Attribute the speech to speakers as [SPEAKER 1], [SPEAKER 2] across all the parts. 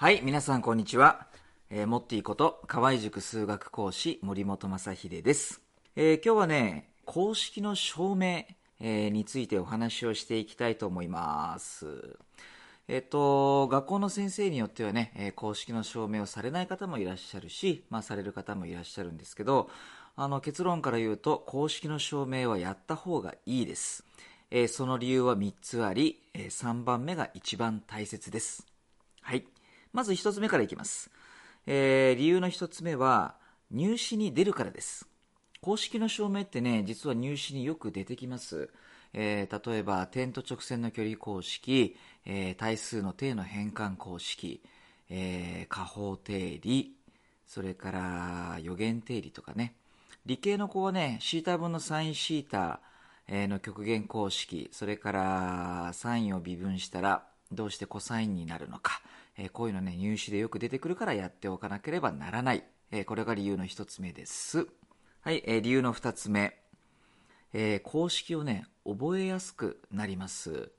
[SPEAKER 1] はい、皆さんこんにちは。えー、モッティこと、河合塾数学講師、森本正秀です。えー今日はね、公式の証明、えーについてお話をしていきたいと思います。えっ、と、学校の先生によってはね、え公式の証明をされない方もいらっしゃるし、まあされる方もいらっしゃるんですけど、あの結論から言うと、公式の証明はやった方がいいです。えその理由は3つあり、え3番目が一番大切です。はい。まず1つ目からいきます。えー理由の1つ目は、入試に出るからです。公式の証明ってね、実は入試によく出てきます。えー例えば、点と直線の距離公式、えー対数の定の変換公式、えー加法定理、それから予言定理とかね。理系の子はね、シータ分のサインシータの極限公式、それからサインを微分したらどうしてコサインになるのか、えーこういうのね、入試でよく出てくるからやっておかなければならない。えーこれが理由の一つ目です。はい、えー理由の二つ目。え公式をね、覚えやすくなります。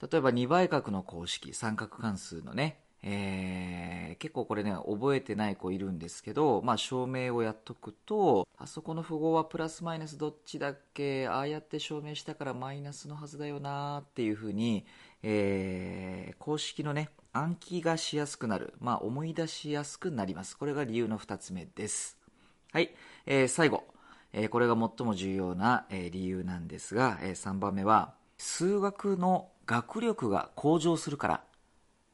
[SPEAKER 1] 例えば2倍角の公式、三角関数のね、え結構これね、覚えてない子いるんですけど、まあ証明をやっとくと、あそこの符号はプラスマイナスどっちだっけ？ああやって証明したからマイナスのはずだよなっていうふうに、えー公式のね、暗記がしやすくなる。まあ思い出しやすくなります。これが理由の2つ目です。はい、えー最後、えーこれが最も重要な、えー理由なんですが、え3番目は、数学の学力が向上するから。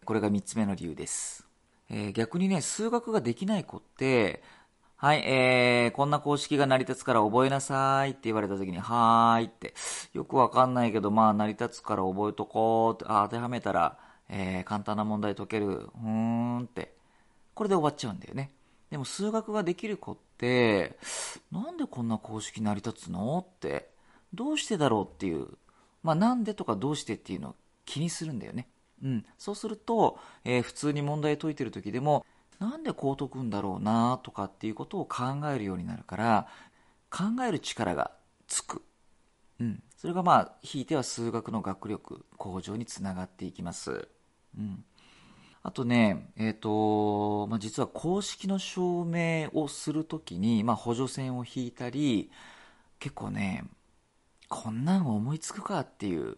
[SPEAKER 1] これが3つ目の理由です。えー逆にね、数学ができない子って、はい、えー、こんな公式が成り立つから覚えなさい。って言われた時に、はーい。って、よくわかんないけど、まあ成り立つから覚えとこうって、当てはめたら、えー簡単な問題解ける、うーん。って、これで終わっちゃうんだよね。でも数学ができる子って、なんでこんな公式成り立つの？って、どうしてだろうっていう、まあなんでとかどうしてっていうのを気にするんだよね。うん。そうすると、えー普通に問題解いてる時でも、なんでこう解くんだろうなとかっていうことを考えるようになるから、考える力がつく。うん。それがまあ、ひいては数学の学力向上につながっていきます。うん。あとね、えっ、と、まあ、実は公式の証明をするときに、まあ、補助線を引いたり、結構ね、こんなん思いつくかっていう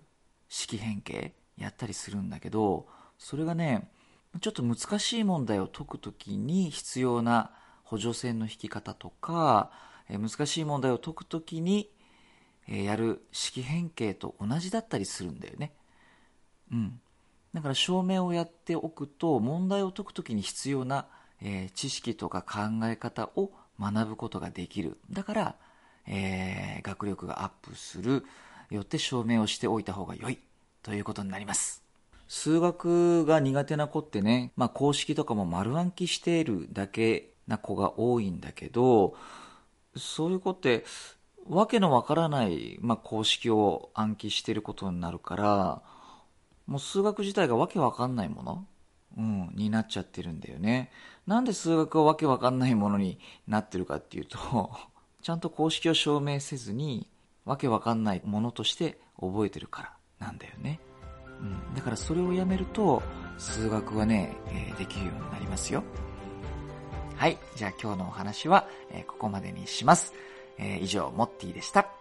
[SPEAKER 1] 式変形やったりするんだけど、それがね、ちょっと難しい問題を解くときに必要な補助線の引き方とか、え難しい問題を解くときに、えやる式変形と同じだったりするんだよね。うん。だから証明をやっておくと問題を解くときに必要な、え知識とか考え方を学ぶことができる。だから、えー学力がアップする。よって証明をしておいた方が良い。ということになります。数学が苦手な子ってね、まあ公式とかも丸暗記しているだけな子が多いんだけど、そういう子って、わけのわからない、まあ、公式を暗記してることになるから、もう数学自体がわけわかんないもの、うん、になっちゃってるんだよね。なんで数学がわけわかんないものになってるかっていうと、ちゃんと公式を証明せずに、わけわかんないものとして覚えてるからなんだよね。だからそれをやめると、数学はね、えーできるようになりますよ。はい。じゃあ今日のお話は、えーここまでにします。えー以上、モッティでした。